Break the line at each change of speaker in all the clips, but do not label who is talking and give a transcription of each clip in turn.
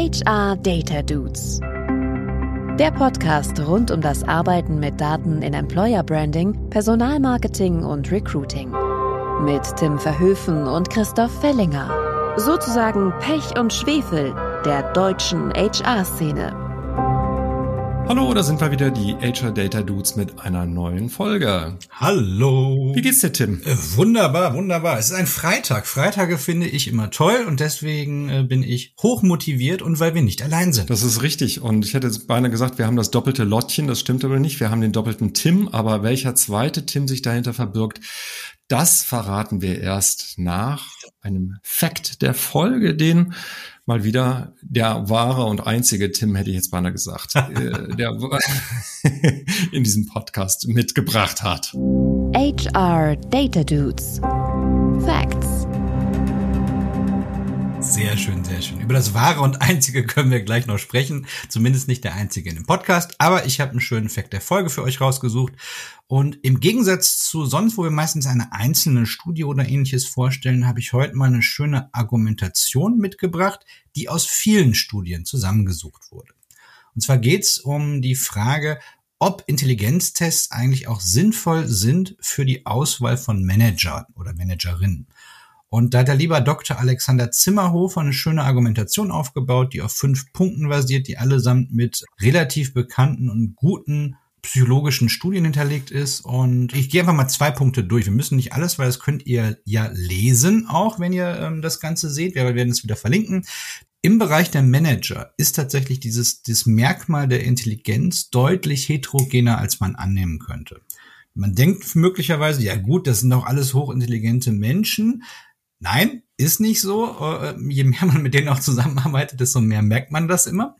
HR Data Dudes. Der Podcast rund um das Arbeiten mit Daten in Employer Branding, Personalmarketing und Recruiting. Mit Tim Verhöfen und Christoph Fellinger. Sozusagen Pech und Schwefel der deutschen HR-Szene.
Hallo, da sind wir wieder, die HR Data Dudes mit einer neuen Folge.
Hallo.
Wie geht's dir, Tim?
Äh, wunderbar, wunderbar. Es ist ein Freitag. Freitage finde ich immer toll und deswegen äh, bin ich hochmotiviert und weil wir nicht allein sind.
Das ist richtig. Und ich hätte jetzt beinahe gesagt, wir haben das doppelte Lottchen. Das stimmt aber nicht. Wir haben den doppelten Tim. Aber welcher zweite Tim sich dahinter verbirgt, das verraten wir erst nach einem Fact der Folge, den mal wieder der wahre und einzige Tim, hätte ich jetzt beinahe gesagt, äh, der in diesem Podcast mitgebracht hat.
HR Data Dudes. Facts.
Sehr schön, sehr schön. Über das wahre und einzige können wir gleich noch sprechen. Zumindest nicht der einzige in dem Podcast. Aber ich habe einen schönen Fact der Folge für euch rausgesucht. Und im Gegensatz zu sonst, wo wir meistens eine einzelne Studie oder ähnliches vorstellen, habe ich heute mal eine schöne Argumentation mitgebracht, die aus vielen Studien zusammengesucht wurde. Und zwar geht es um die Frage, ob Intelligenztests eigentlich auch sinnvoll sind für die Auswahl von Managern oder Managerinnen. Und da hat der lieber Dr. Alexander Zimmerhofer eine schöne Argumentation aufgebaut, die auf fünf Punkten basiert, die allesamt mit relativ bekannten und guten psychologischen Studien hinterlegt ist. Und ich gehe einfach mal zwei Punkte durch. Wir müssen nicht alles, weil das könnt ihr ja lesen, auch wenn ihr ähm, das Ganze seht. Wir werden es wieder verlinken. Im Bereich der Manager ist tatsächlich dieses, dieses Merkmal der Intelligenz deutlich heterogener, als man annehmen könnte. Man denkt möglicherweise, ja gut, das sind doch alles hochintelligente Menschen, Nein, ist nicht so. Äh, je mehr man mit denen auch zusammenarbeitet, desto mehr merkt man das immer.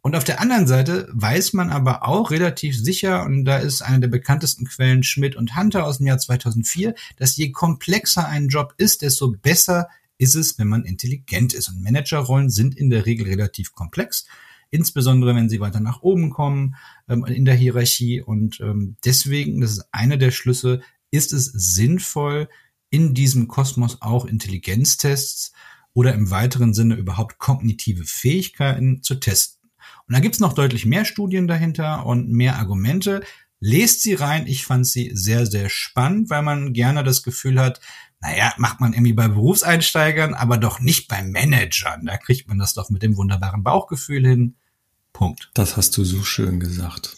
Und auf der anderen Seite weiß man aber auch relativ sicher, und da ist eine der bekanntesten Quellen Schmidt und Hunter aus dem Jahr 2004, dass je komplexer ein Job ist, desto besser ist es, wenn man intelligent ist. Und Managerrollen sind in der Regel relativ komplex, insbesondere wenn sie weiter nach oben kommen ähm, in der Hierarchie. Und ähm, deswegen, das ist einer der Schlüsse, ist es sinnvoll, in diesem Kosmos auch Intelligenztests oder im weiteren Sinne überhaupt kognitive Fähigkeiten zu testen. Und da gibt's noch deutlich mehr Studien dahinter und mehr Argumente. Lest sie rein. Ich fand sie sehr, sehr spannend, weil man gerne das Gefühl hat, naja, macht man irgendwie bei Berufseinsteigern, aber doch nicht bei Managern. Da kriegt man das doch mit dem wunderbaren Bauchgefühl hin. Punkt.
Das hast du so schön gesagt.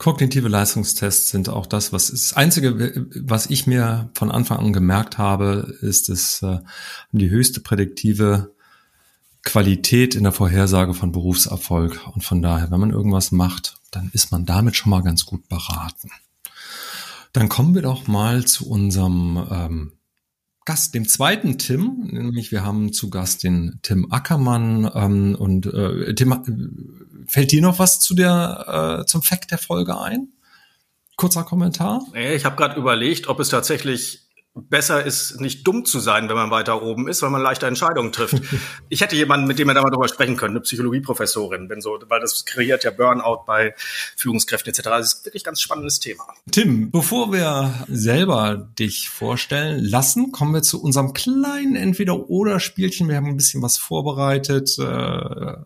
Kognitive Leistungstests sind auch das, was das einzige, was ich mir von Anfang an gemerkt habe, ist es äh, die höchste prädiktive Qualität in der Vorhersage von Berufserfolg. Und von daher, wenn man irgendwas macht, dann ist man damit schon mal ganz gut beraten. Dann kommen wir doch mal zu unserem ähm, Gast, dem zweiten Tim, nämlich wir haben zu Gast den Tim Ackermann ähm, und äh, Tim Fällt dir noch was zu der, äh, zum Fact der Folge ein? Kurzer Kommentar?
Ich habe gerade überlegt, ob es tatsächlich besser ist, nicht dumm zu sein, wenn man weiter oben ist, weil man leichter Entscheidungen trifft. ich hätte jemanden, mit dem wir da mal drüber sprechen können, eine Psychologieprofessorin, wenn so, weil das kreiert ja Burnout bei Führungskräften etc. Das ist wirklich ein ganz spannendes Thema.
Tim, bevor wir selber dich vorstellen lassen, kommen wir zu unserem kleinen Entweder-Oder-Spielchen. Wir haben ein bisschen was vorbereitet. Äh,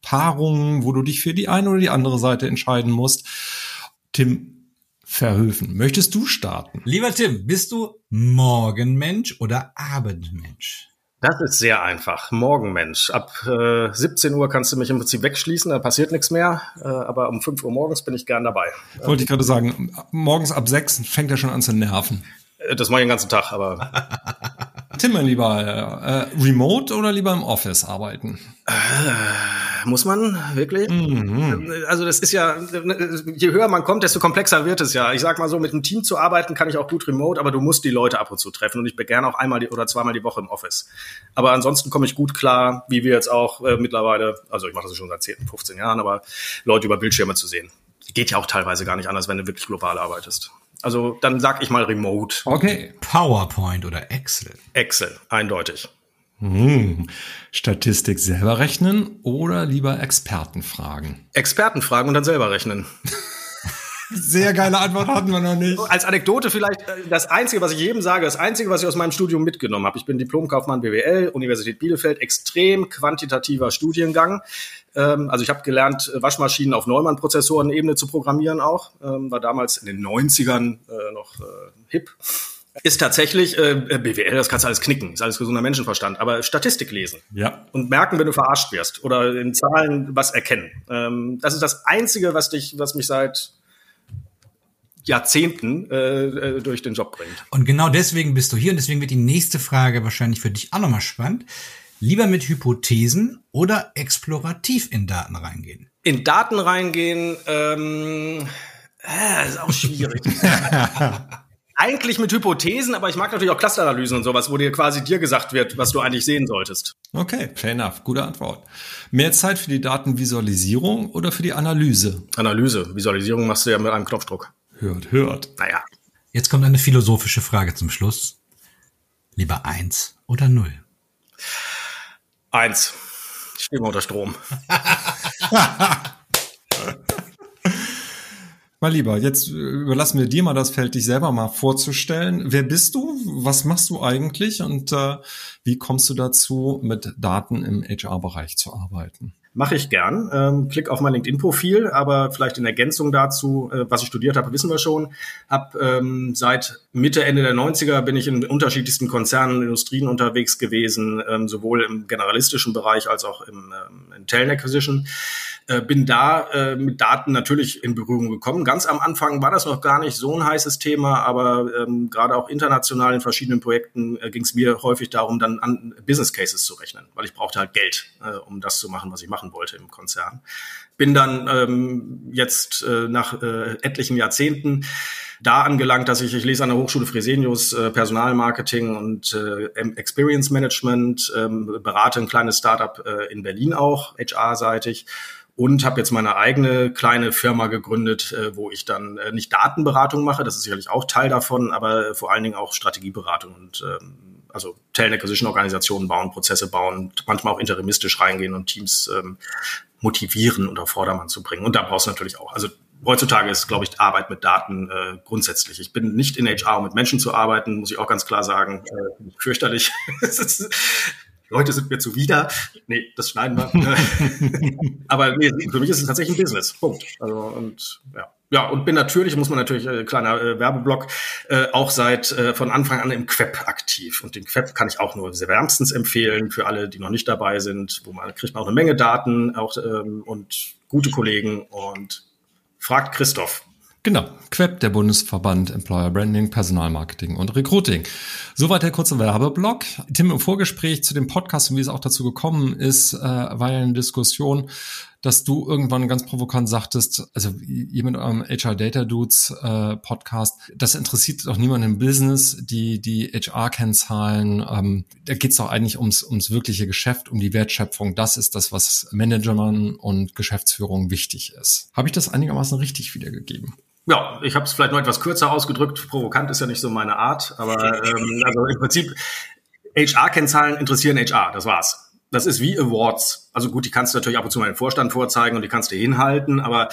Paarungen, wo du dich für die eine oder die andere Seite entscheiden musst. Tim Verhöfen, möchtest du starten?
Lieber Tim, bist du Morgenmensch oder Abendmensch?
Das ist sehr einfach. Morgenmensch. Ab äh, 17 Uhr kannst du mich im Prinzip wegschließen, da passiert nichts mehr. Äh, aber um 5 Uhr morgens bin ich gern dabei.
Wollte ich gerade sagen, morgens ab 6 fängt er schon an zu nerven.
Äh, das mache ich den ganzen Tag, aber.
Tim, lieber äh, remote oder lieber im Office arbeiten?
Äh, muss man wirklich? Mhm. Also das ist ja, je höher man kommt, desto komplexer wird es ja. Ich sag mal so, mit einem Team zu arbeiten kann ich auch gut remote, aber du musst die Leute ab und zu treffen und ich bin gerne auch einmal die, oder zweimal die Woche im Office. Aber ansonsten komme ich gut klar, wie wir jetzt auch äh, mittlerweile, also ich mache das schon seit 10, 15 Jahren, aber Leute über Bildschirme zu sehen. Geht ja auch teilweise gar nicht anders, wenn du wirklich global arbeitest. Also dann sag ich mal Remote.
Okay. PowerPoint oder Excel?
Excel, eindeutig.
Hm. Statistik selber rechnen oder lieber Experten fragen?
Experten fragen und dann selber rechnen.
Sehr geile Antwort hatten wir noch nicht.
Als Anekdote vielleicht äh, das Einzige, was ich jedem sage, das Einzige, was ich aus meinem Studium mitgenommen habe. Ich bin Diplomkaufmann BWL, Universität Bielefeld, extrem quantitativer Studiengang. Ähm, also ich habe gelernt, Waschmaschinen auf Neumann-Prozessoren-Ebene zu programmieren auch. Ähm, war damals in den 90ern äh, noch äh, hip ist tatsächlich äh, BWL, das kannst du alles knicken, ist alles gesunder Menschenverstand, aber Statistik lesen
ja.
und merken, wenn du verarscht wirst oder in Zahlen was erkennen. Ähm, das ist das Einzige, was dich, was mich seit Jahrzehnten äh, äh, durch den Job bringt.
Und genau deswegen bist du hier und deswegen wird die nächste Frage wahrscheinlich für dich auch nochmal spannend. Lieber mit Hypothesen oder explorativ in Daten reingehen?
In Daten reingehen, ähm, äh, ist auch schwierig. eigentlich mit Hypothesen, aber ich mag natürlich auch Clusteranalysen und sowas, wo dir quasi dir gesagt wird, was du eigentlich sehen solltest.
Okay, fair enough. Gute Antwort. Mehr Zeit für die Datenvisualisierung oder für die Analyse?
Analyse. Visualisierung machst du ja mit einem Knopfdruck.
Hört, hört.
Naja.
Jetzt kommt eine philosophische Frage zum Schluss. Lieber eins oder null?
Eins. Ich stehe mal unter Strom.
Mal lieber, jetzt äh, überlassen wir dir mal das Feld, dich selber mal vorzustellen. Wer bist du? Was machst du eigentlich? Und äh, wie kommst du dazu, mit Daten im HR-Bereich zu arbeiten?
Mache ich gern. Ähm, klick auf mein LinkedIn-Profil, aber vielleicht in Ergänzung dazu, äh, was ich studiert habe, wissen wir schon. Hab ähm, seit Mitte, Ende der 90er bin ich in unterschiedlichsten Konzernen und Industrien unterwegs gewesen, ähm, sowohl im generalistischen Bereich als auch im, ähm, in Talent Acquisition. Äh, bin da äh, mit Daten natürlich in Berührung gekommen. Ganz am Anfang war das noch gar nicht so ein heißes Thema, aber ähm, gerade auch international in verschiedenen Projekten äh, ging es mir häufig darum, dann an Business Cases zu rechnen, weil ich brauchte halt Geld, äh, um das zu machen, was ich machen wollte im Konzern. Bin dann ähm, jetzt äh, nach äh, etlichen Jahrzehnten da angelangt, dass ich, ich lese an der Hochschule Fresenius äh, Personalmarketing und äh, Experience Management, ähm, berate ein kleines Startup äh, in Berlin auch, HR-seitig und habe jetzt meine eigene kleine Firma gegründet, äh, wo ich dann äh, nicht Datenberatung mache, das ist sicherlich auch Teil davon, aber vor allen Dingen auch Strategieberatung und ähm, also Talent Acquisition Organisationen bauen, Prozesse bauen, manchmal auch interimistisch reingehen und Teams ähm, motivieren und auf Vordermann zu bringen. Und da brauchst du natürlich auch. Also heutzutage ist, glaube ich, Arbeit mit Daten äh, grundsätzlich. Ich bin nicht in HR, um mit Menschen zu arbeiten, muss ich auch ganz klar sagen. Äh, fürchterlich. Leute sind mir zuwider. Nee, das schneiden wir. Aber nee, für mich ist es tatsächlich ein Business. Punkt. Also und ja. Ja, und bin natürlich, muss man natürlich, äh, kleiner äh, Werbeblock, äh, auch seit äh, von Anfang an im Queb aktiv. Und den Queb kann ich auch nur sehr wärmstens empfehlen für alle, die noch nicht dabei sind, wo man kriegt man auch eine Menge Daten auch ähm, und gute Kollegen und fragt Christoph.
Genau, Queb, der Bundesverband Employer Branding, Personalmarketing und Recruiting. Soweit der kurze Werbeblock. Tim, im Vorgespräch zu dem Podcast und wie es auch dazu gekommen ist, äh, war ja eine Diskussion, dass du irgendwann ganz provokant sagtest, also jemand am HR Data Dudes äh, Podcast, das interessiert doch niemanden im Business, die die HR-Kennzahlen, ähm, da geht's doch eigentlich ums, ums wirkliche Geschäft, um die Wertschöpfung. Das ist das, was Managern und Geschäftsführung wichtig ist. Habe ich das einigermaßen richtig wiedergegeben?
Ja, ich habe es vielleicht noch etwas kürzer ausgedrückt. Provokant ist ja nicht so meine Art, aber ähm, also im Prinzip HR-Kennzahlen interessieren HR, das war's. Das ist wie Awards. Also gut, die kannst du natürlich ab und zu mal im Vorstand vorzeigen und die kannst du hinhalten, aber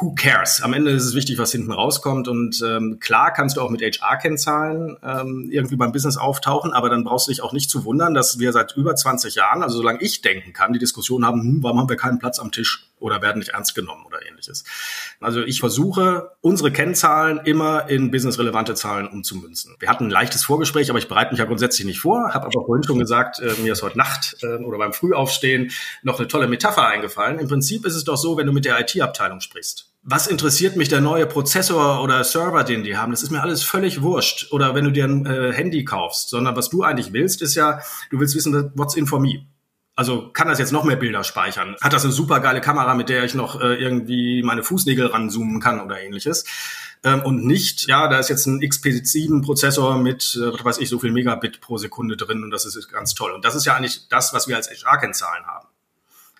who cares? Am Ende ist es wichtig, was hinten rauskommt. Und ähm, klar kannst du auch mit HR-Kennzahlen ähm, irgendwie beim Business auftauchen, aber dann brauchst du dich auch nicht zu wundern, dass wir seit über 20 Jahren, also solange ich denken kann, die Diskussion haben, hm, warum haben wir keinen Platz am Tisch oder werden nicht ernst genommen oder ähnliches. Also ich versuche, unsere Kennzahlen immer in businessrelevante Zahlen umzumünzen. Wir hatten ein leichtes Vorgespräch, aber ich bereite mich ja grundsätzlich nicht vor, habe aber vorhin schon gesagt, äh, mir ist heute Nacht äh, oder beim Frühaufstehen noch eine tolle Metapher eingefallen. Im Prinzip ist es doch so, wenn du mit der IT-Abteilung sprichst was interessiert mich der neue Prozessor oder Server, den die haben? Das ist mir alles völlig wurscht. Oder wenn du dir ein äh, Handy kaufst, sondern was du eigentlich willst, ist ja, du willst wissen, what's in for me. Also kann das jetzt noch mehr Bilder speichern? Hat das eine super geile Kamera, mit der ich noch äh, irgendwie meine Fußnägel ranzoomen kann oder ähnliches? Ähm, und nicht, ja, da ist jetzt ein XP7-Prozessor mit, äh, was weiß ich, so viel Megabit pro Sekunde drin und das ist ganz toll. Und das ist ja eigentlich das, was wir als HR-Kennzahlen haben.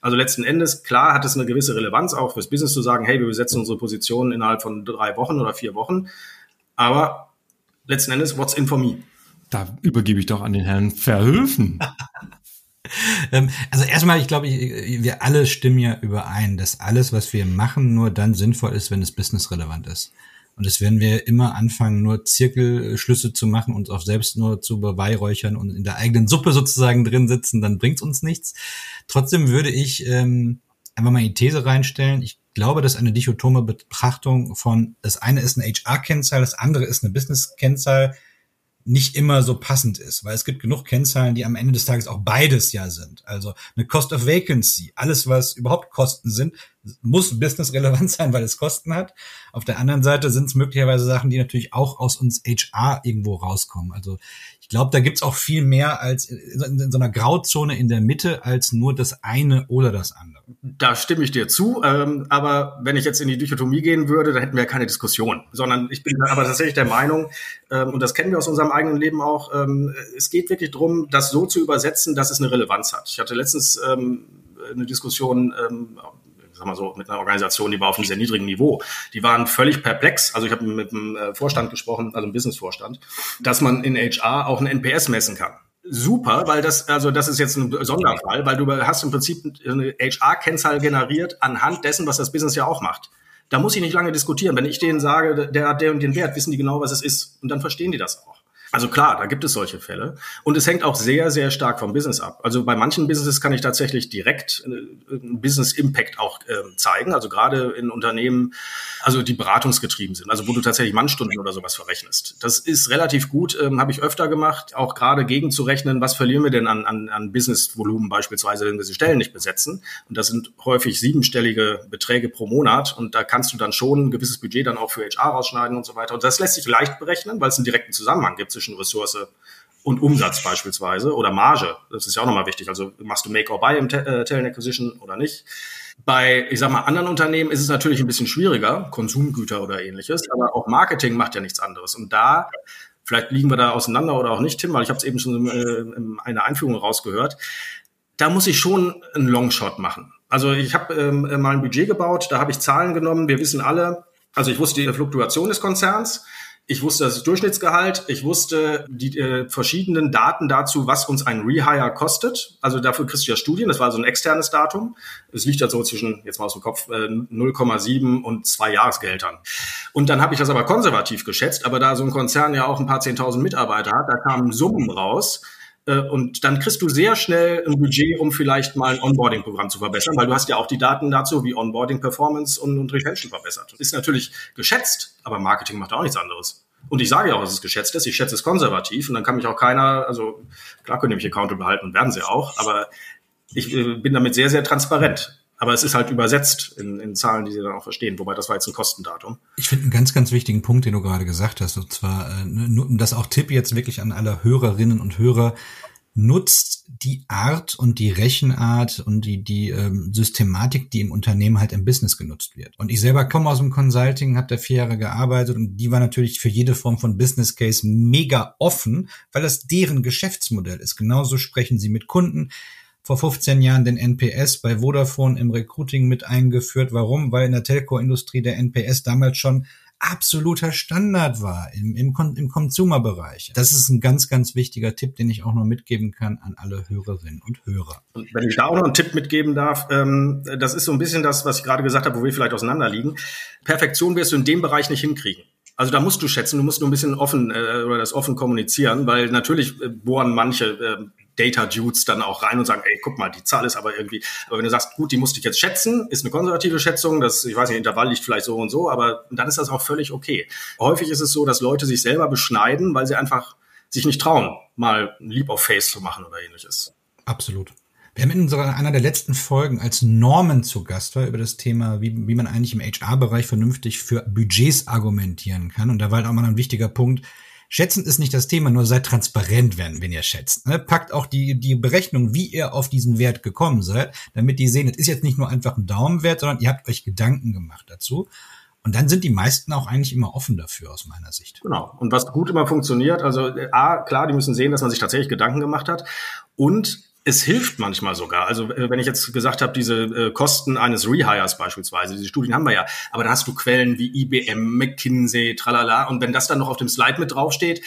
Also letzten Endes, klar hat es eine gewisse Relevanz auch fürs Business zu sagen, hey, wir besetzen unsere Position innerhalb von drei Wochen oder vier Wochen. Aber letzten Endes, what's in for me?
Da übergebe ich doch an den Herrn Verhöfen.
Ähm, also erstmal, ich glaube, wir alle stimmen ja überein, dass alles, was wir machen, nur dann sinnvoll ist, wenn es businessrelevant ist. Und das werden wir immer anfangen, nur Zirkelschlüsse zu machen, uns auch selbst nur zu beweihräuchern und in der eigenen Suppe sozusagen drin sitzen, dann bringt's uns nichts. Trotzdem würde ich ähm, einfach mal die These reinstellen. Ich glaube, dass eine dichotome Betrachtung von, das eine ist eine HR-Kennzahl, das andere ist eine Business-Kennzahl, nicht immer so passend ist, weil es gibt genug Kennzahlen, die am Ende des Tages auch beides ja sind. Also eine Cost of Vacancy, alles was überhaupt Kosten sind, muss business relevant sein, weil es Kosten hat. Auf der anderen Seite sind es möglicherweise Sachen, die natürlich auch aus uns HR irgendwo rauskommen. Also glaube, da gibt's auch viel mehr als in, in so einer Grauzone in der Mitte als nur das eine oder das andere.
Da stimme ich dir zu, ähm, aber wenn ich jetzt in die Dichotomie gehen würde, dann hätten wir ja keine Diskussion, sondern ich bin aber tatsächlich der Meinung, ähm, und das kennen wir aus unserem eigenen Leben auch, ähm, es geht wirklich darum, das so zu übersetzen, dass es eine Relevanz hat. Ich hatte letztens ähm, eine Diskussion ähm, sag mal so, mit einer Organisation, die war auf einem sehr niedrigen Niveau. Die waren völlig perplex. Also ich habe mit dem äh, Vorstand gesprochen, also dem Businessvorstand, dass man in HR auch ein NPS messen kann. Super, weil das, also das ist jetzt ein Sonderfall, weil du hast im Prinzip eine HR-Kennzahl generiert anhand dessen, was das Business ja auch macht. Da muss ich nicht lange diskutieren. Wenn ich denen sage, der hat der und den Wert, wissen die genau, was es ist. Und dann verstehen die das auch. Also klar, da gibt es solche Fälle. Und es hängt auch sehr, sehr stark vom Business ab. Also bei manchen Businesses kann ich tatsächlich direkt äh, einen Business Impact auch äh, zeigen. Also gerade in Unternehmen, also die beratungsgetrieben sind, also wo du tatsächlich Mannstunden oder sowas verrechnest. Das ist relativ gut, ähm, habe ich öfter gemacht, auch gerade gegenzurechnen, was verlieren wir denn an, an, an Businessvolumen beispielsweise, wenn wir diese Stellen nicht besetzen. Und das sind häufig siebenstellige Beträge pro Monat. Und da kannst du dann schon ein gewisses Budget dann auch für HR rausschneiden und so weiter. Und das lässt sich leicht berechnen, weil es einen direkten Zusammenhang gibt zwischen Ressource und Umsatz beispielsweise oder Marge. Das ist ja auch nochmal wichtig. Also machst du Make or Buy im äh, Talent Acquisition oder nicht? Bei, ich sag mal, anderen Unternehmen ist es natürlich ein bisschen schwieriger, Konsumgüter oder ähnliches, aber auch Marketing macht ja nichts anderes. Und da, vielleicht liegen wir da auseinander oder auch nicht, Tim, weil ich habe es eben schon äh, in einer Einführung rausgehört, da muss ich schon einen Longshot machen. Also ich habe ähm, mal ein Budget gebaut, da habe ich Zahlen genommen, wir wissen alle, also ich wusste die Fluktuation des Konzerns, ich wusste das Durchschnittsgehalt. Ich wusste die äh, verschiedenen Daten dazu, was uns ein Rehire kostet. Also dafür kriegst du ja Studien. Das war so ein externes Datum. Es liegt ja so zwischen, jetzt mal aus dem Kopf, äh, 0,7 und zwei Jahresgehältern. Und dann habe ich das aber konservativ geschätzt. Aber da so ein Konzern ja auch ein paar Zehntausend Mitarbeiter hat, da kamen Summen raus und dann kriegst du sehr schnell ein Budget, um vielleicht mal ein Onboarding-Programm zu verbessern, weil du hast ja auch die Daten dazu, wie Onboarding-Performance und, und Retention verbessert. Ist natürlich geschätzt, aber Marketing macht auch nichts anderes. Und ich sage ja auch, dass es geschätzt ist. Ich schätze es konservativ und dann kann mich auch keiner, also klar können die mich behalten und werden sie auch, aber ich äh, bin damit sehr, sehr transparent. Aber es ist halt übersetzt in, in Zahlen, die sie dann auch verstehen. Wobei das war jetzt ein Kostendatum.
Ich finde einen ganz, ganz wichtigen Punkt, den du gerade gesagt hast. Und zwar, äh, das auch Tipp jetzt wirklich an alle Hörerinnen und Hörer. Nutzt die Art und die Rechenart und die, die ähm, Systematik, die im Unternehmen halt im Business genutzt wird. Und ich selber komme aus dem Consulting, habe da vier Jahre gearbeitet und die war natürlich für jede Form von Business Case mega offen, weil das deren Geschäftsmodell ist. Genauso sprechen sie mit Kunden vor 15 Jahren den NPS bei Vodafone im Recruiting mit eingeführt. Warum? Weil in der Telco-Industrie der NPS damals schon absoluter Standard war im, im, im Consumer-Bereich. Das ist ein ganz, ganz wichtiger Tipp, den ich auch noch mitgeben kann an alle Hörerinnen und Hörer.
Und wenn ich da auch noch einen Tipp mitgeben darf, ähm, das ist so ein bisschen das, was ich gerade gesagt habe, wo wir vielleicht auseinanderliegen. Perfektion wirst du in dem Bereich nicht hinkriegen. Also da musst du schätzen, du musst nur ein bisschen offen äh, oder das offen kommunizieren, weil natürlich äh, bohren manche äh, Data Dudes dann auch rein und sagen, ey, guck mal, die Zahl ist aber irgendwie, aber wenn du sagst, gut, die musste ich jetzt schätzen, ist eine konservative Schätzung, das, ich weiß nicht, Intervall liegt vielleicht so und so, aber dann ist das auch völlig okay. Häufig ist es so, dass Leute sich selber beschneiden, weil sie einfach sich nicht trauen, mal ein Leap of Face zu machen oder ähnliches.
Absolut. Wir haben in unserer, einer der letzten Folgen als Norman zu Gast war über das Thema, wie, wie man eigentlich im HR-Bereich vernünftig für Budgets argumentieren kann. Und da war halt auch mal ein wichtiger Punkt, Schätzen ist nicht das Thema, nur seid transparent, wenn, wenn ihr schätzt. Ne? Packt auch die, die Berechnung, wie ihr auf diesen Wert gekommen seid, damit die sehen, es ist jetzt nicht nur einfach ein Daumenwert, sondern ihr habt euch Gedanken gemacht dazu. Und dann sind die meisten auch eigentlich immer offen dafür, aus meiner Sicht.
Genau. Und was gut immer funktioniert, also A, klar, die müssen sehen, dass man sich tatsächlich Gedanken gemacht hat. Und es hilft manchmal sogar. Also äh, wenn ich jetzt gesagt habe, diese äh, Kosten eines Rehires beispielsweise, diese Studien haben wir ja, aber da hast du Quellen wie IBM, McKinsey, tralala. Und wenn das dann noch auf dem Slide mit draufsteht,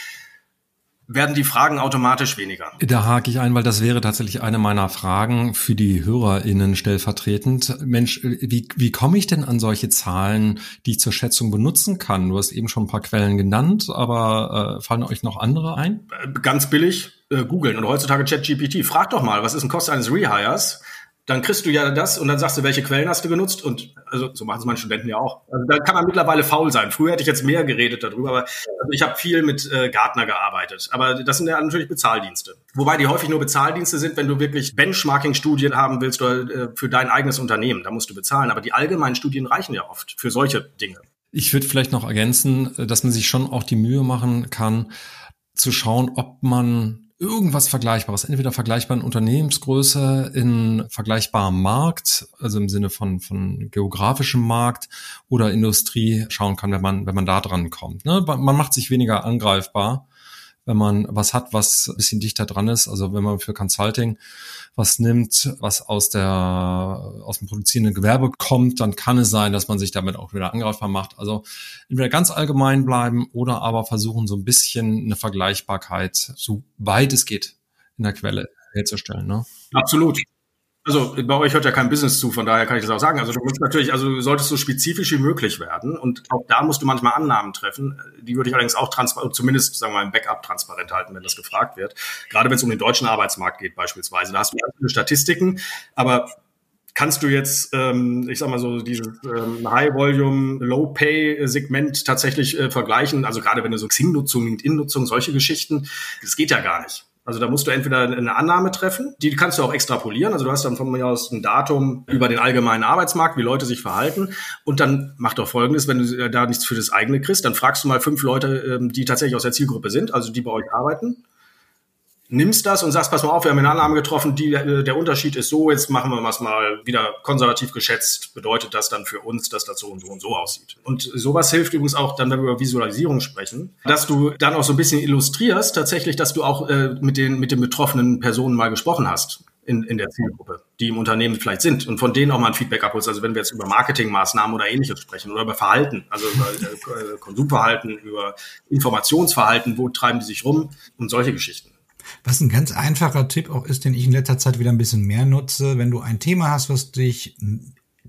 werden die Fragen automatisch weniger.
Da hake ich ein, weil das wäre tatsächlich eine meiner Fragen für die HörerInnen stellvertretend. Mensch, wie, wie komme ich denn an solche Zahlen, die ich zur Schätzung benutzen kann? Du hast eben schon ein paar Quellen genannt, aber äh, fallen euch noch andere ein?
Ganz billig, äh, googeln und heutzutage ChatGPT. Frag doch mal, was ist ein Kost eines Rehires? dann kriegst du ja das und dann sagst du, welche Quellen hast du genutzt und also so machen es meine Studenten ja auch. Also da kann man mittlerweile faul sein. Früher hätte ich jetzt mehr geredet darüber, aber also ich habe viel mit äh, Gartner gearbeitet. Aber das sind ja natürlich Bezahldienste. Wobei die häufig nur Bezahldienste sind, wenn du wirklich Benchmarking-Studien haben willst oder äh, für dein eigenes Unternehmen. Da musst du bezahlen. Aber die allgemeinen Studien reichen ja oft für solche Dinge.
Ich würde vielleicht noch ergänzen, dass man sich schon auch die Mühe machen kann, zu schauen, ob man irgendwas Vergleichbares, entweder vergleichbaren Unternehmensgröße in vergleichbarem Markt, also im Sinne von, von geografischem Markt oder Industrie schauen kann, wenn man, wenn man da dran kommt. Ne? Man macht sich weniger angreifbar wenn man was hat, was ein bisschen dichter dran ist. Also wenn man für Consulting was nimmt, was aus der aus dem produzierenden Gewerbe kommt, dann kann es sein, dass man sich damit auch wieder angreifbar macht. Also entweder ganz allgemein bleiben oder aber versuchen so ein bisschen eine Vergleichbarkeit, so weit es geht, in der Quelle herzustellen. Ne?
Absolut. Also bei euch hört ja kein Business zu, von daher kann ich das auch sagen. Also du musst natürlich, also du solltest so spezifisch wie möglich werden und auch da musst du manchmal Annahmen treffen. Die würde ich allerdings auch transparent, zumindest sagen wir mal im Backup transparent halten, wenn das gefragt wird. Gerade wenn es um den deutschen Arbeitsmarkt geht beispielsweise, da hast du viele Statistiken, aber kannst du jetzt, ähm, ich sag mal so, dieses ähm, High-Volume, Low-Pay-Segment tatsächlich äh, vergleichen? Also gerade wenn du so Xing-Nutzung, LinkedIn-Nutzung, solche Geschichten, das geht ja gar nicht. Also da musst du entweder eine Annahme treffen, die kannst du auch extrapolieren. Also du hast dann von mir aus ein Datum über den allgemeinen Arbeitsmarkt, wie Leute sich verhalten. Und dann mach doch Folgendes, wenn du da nichts für das eigene kriegst, dann fragst du mal fünf Leute, ähm, die tatsächlich aus der Zielgruppe sind, also die bei euch arbeiten nimmst das und sagst, pass mal auf, wir haben eine Annahme getroffen, die, äh, der Unterschied ist so, jetzt machen wir was mal wieder konservativ geschätzt, bedeutet das dann für uns, dass das so und so und so aussieht. Und sowas hilft übrigens auch dann, wenn wir über Visualisierung sprechen, dass du dann auch so ein bisschen illustrierst, tatsächlich, dass du auch äh, mit, den, mit den betroffenen Personen mal gesprochen hast. In, in der Zielgruppe, die im Unternehmen vielleicht sind und von denen auch mal ein Feedback abholst. Also wenn wir jetzt über Marketingmaßnahmen oder ähnliches sprechen oder über Verhalten, also über äh, Konsumverhalten, über Informationsverhalten, wo treiben die sich rum und solche Geschichten.
Was ein ganz einfacher Tipp auch ist, den ich in letzter Zeit wieder ein bisschen mehr nutze, wenn du ein Thema hast, was dich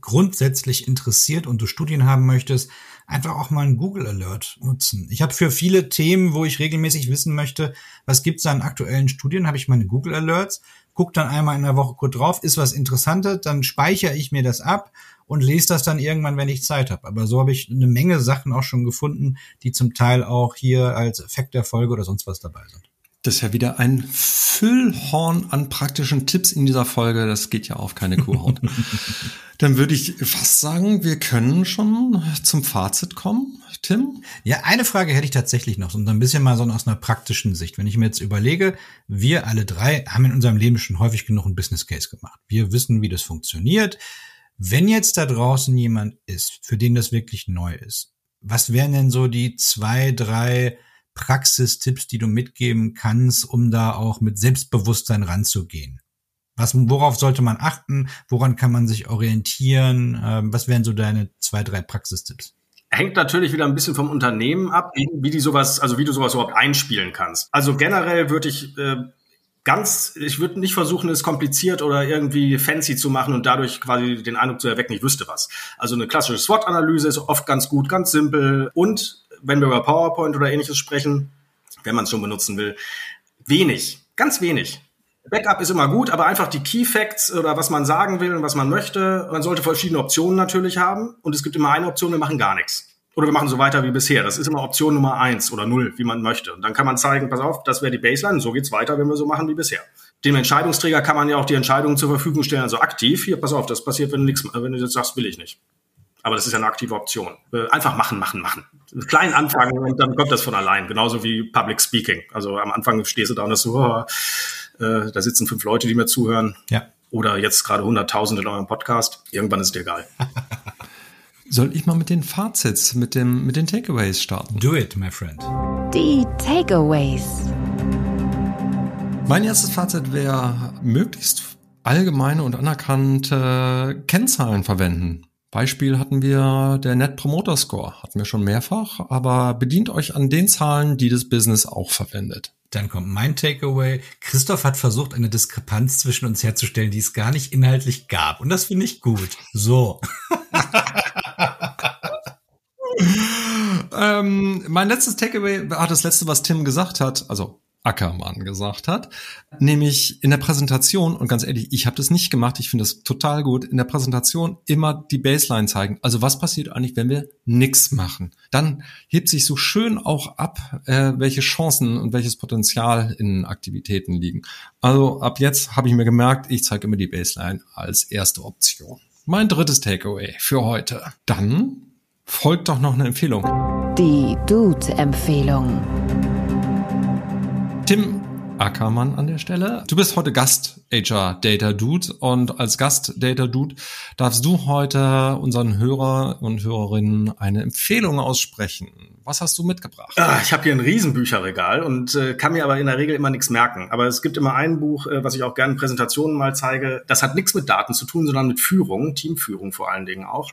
grundsätzlich interessiert und du Studien haben möchtest, einfach auch mal einen Google Alert nutzen. Ich habe für viele Themen, wo ich regelmäßig wissen möchte, was gibt es an aktuellen Studien, habe ich meine Google Alerts, guck dann einmal in der Woche kurz drauf, ist was Interessantes, dann speichere ich mir das ab und lese das dann irgendwann, wenn ich Zeit habe. Aber so habe ich eine Menge Sachen auch schon gefunden, die zum Teil auch hier als Effekt der Folge oder sonst was dabei sind.
Das ist ja wieder ein Füllhorn an praktischen Tipps in dieser Folge. Das geht ja auf keine Kuhhaut. Dann würde ich fast sagen, wir können schon zum Fazit kommen. Tim?
Ja, eine Frage hätte ich tatsächlich noch, und ein bisschen mal so aus einer praktischen Sicht. Wenn ich mir jetzt überlege, wir alle drei haben in unserem Leben schon häufig genug ein Business Case gemacht. Wir wissen, wie das funktioniert. Wenn jetzt da draußen jemand ist, für den das wirklich neu ist, was wären denn so die zwei, drei Praxistipps, die du mitgeben kannst, um da auch mit Selbstbewusstsein ranzugehen? Was, worauf sollte man achten? Woran kann man sich orientieren? Ähm, was wären so deine zwei, drei Praxistipps?
Hängt natürlich wieder ein bisschen vom Unternehmen ab, wie, die sowas, also wie du sowas überhaupt einspielen kannst. Also generell würde ich äh, ganz, ich würde nicht versuchen, es kompliziert oder irgendwie fancy zu machen und dadurch quasi den Eindruck zu erwecken, ich wüsste was. Also eine klassische SWOT-Analyse ist oft ganz gut, ganz simpel und wenn wir über PowerPoint oder ähnliches sprechen, wenn man es schon benutzen will, wenig, ganz wenig. Backup ist immer gut, aber einfach die Key Facts oder was man sagen will und was man möchte. Man sollte verschiedene Optionen natürlich haben und es gibt immer eine Option, wir machen gar nichts. Oder wir machen so weiter wie bisher. Das ist immer Option Nummer eins oder null, wie man möchte. Und dann kann man zeigen, pass auf, das wäre die Baseline, so geht's weiter, wenn wir so machen wie bisher. Dem Entscheidungsträger kann man ja auch die Entscheidungen zur Verfügung stellen, also aktiv. Hier, pass auf, das passiert, wenn du nichts, wenn du jetzt sagst, will ich nicht. Aber das ist ja eine aktive Option. Äh, einfach machen, machen, machen. Klein anfangen und dann kommt das von allein. Genauso wie Public Speaking. Also am Anfang stehst du da und das so, oh, äh, da sitzen fünf Leute, die mir zuhören.
Ja.
Oder jetzt gerade hunderttausende in eurem Podcast. Irgendwann ist es dir egal.
Soll ich mal mit den Fazits, mit, dem, mit den Takeaways starten?
Do it, my friend.
Die Takeaways.
Mein erstes Fazit wäre, möglichst allgemeine und anerkannte Kennzahlen verwenden Beispiel hatten wir der Net Promoter Score, hatten wir schon mehrfach, aber bedient euch an den Zahlen, die das Business auch verwendet.
Dann kommt mein Takeaway. Christoph hat versucht, eine Diskrepanz zwischen uns herzustellen, die es gar nicht inhaltlich gab. Und das finde ich gut. So.
ähm, mein letztes Takeaway war das letzte, was Tim gesagt hat. Also Ackermann gesagt hat, nämlich in der Präsentation, und ganz ehrlich, ich habe das nicht gemacht, ich finde das total gut, in der Präsentation immer die Baseline zeigen. Also was passiert eigentlich, wenn wir nichts machen? Dann hebt sich so schön auch ab, äh, welche Chancen und welches Potenzial in Aktivitäten liegen. Also ab jetzt habe ich mir gemerkt, ich zeige immer die Baseline als erste Option. Mein drittes Takeaway für heute. Dann folgt doch noch eine Empfehlung.
Die Dude-Empfehlung.
Tim Ackermann an der Stelle. Du bist heute Gast HR Data Dude und als Gast Data Dude darfst du heute unseren Hörer und Hörerinnen eine Empfehlung aussprechen. Was hast du mitgebracht?
Ah, ich habe hier ein Riesenbücherregal und äh, kann mir aber in der Regel immer nichts merken. Aber es gibt immer ein Buch, äh, was ich auch gerne in Präsentationen mal zeige. Das hat nichts mit Daten zu tun, sondern mit Führung, Teamführung vor allen Dingen auch.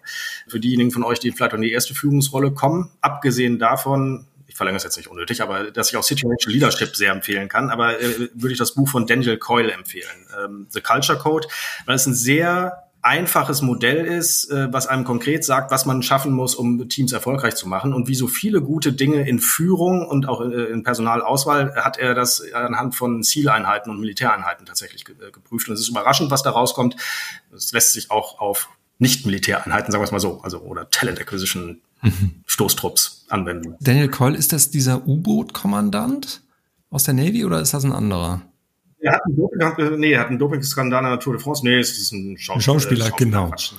Für diejenigen von euch, die vielleicht in die erste Führungsrolle kommen, abgesehen davon ich verlängere es jetzt nicht unnötig, aber dass ich auch Situational Leadership sehr empfehlen kann. Aber äh, würde ich das Buch von Daniel Coyle empfehlen, ähm, The Culture Code, weil es ein sehr einfaches Modell ist, äh, was einem konkret sagt, was man schaffen muss, um Teams erfolgreich zu machen. Und wie so viele gute Dinge in Führung und auch äh, in Personalauswahl hat er das anhand von Zieleinheiten und Militäreinheiten tatsächlich ge äh, geprüft. Und es ist überraschend, was da rauskommt. Es lässt sich auch auf Nicht-Militäreinheiten, sagen wir es mal so, also oder Talent Acquisition mhm. Stoßtrupps anwenden.
Daniel Coyle, ist das dieser U-Boot-Kommandant aus der Navy oder ist das ein anderer?
Er hat einen Doping, nee, er hat einen Doping-Skandal an der Tour de France. Nee, es ist ein Schauspieler.
Schauspieler, Schauspieler genau. Quatsch,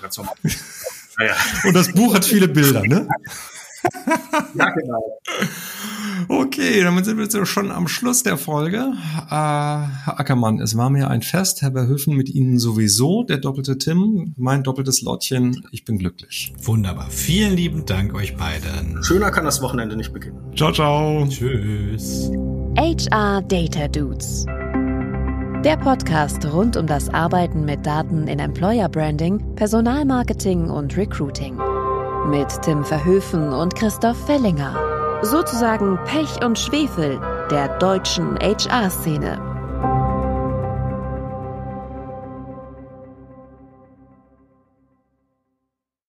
ja, ja. Und das Buch hat viele Bilder, ne? ja, genau. Okay, damit sind wir jetzt schon am Schluss der Folge. Äh, Herr Ackermann, es war mir ein Fest. Herr Verhöfen mit Ihnen sowieso. Der doppelte Tim, mein doppeltes Lottchen. Ich bin glücklich.
Wunderbar. Vielen lieben Dank euch beiden.
Schöner kann das Wochenende nicht beginnen.
Ciao, ciao.
Tschüss.
HR Data Dudes. Der Podcast rund um das Arbeiten mit Daten in Employer Branding, Personalmarketing und Recruiting. Mit Tim Verhöfen und Christoph Fellinger. Sozusagen Pech und Schwefel der deutschen HR-Szene.